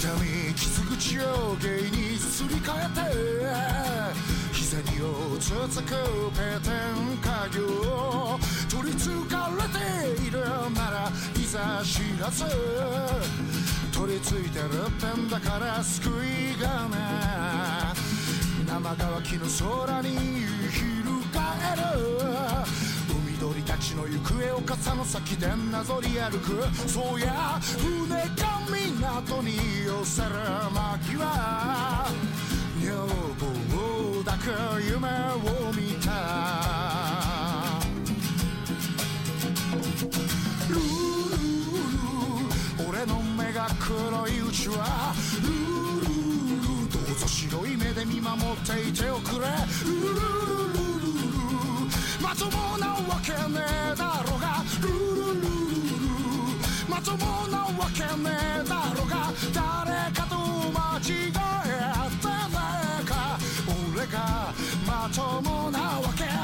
痛み傷口を芸にすり替えて膝にをつつくペテン家業取りつかれているならいざ知らず取り付いてるってんだから救いがね。生乾きの空に翻る。海鳥たちの行方を傘の先でなぞり歩く。そうや船が港に寄せる間際女房抱く夢を見た。ルールー俺の目が黒いうちはルールーどうぞ白い目で見守っていておくれルールルルルまともなわけねえだろうがルールールールーまともまともなわけ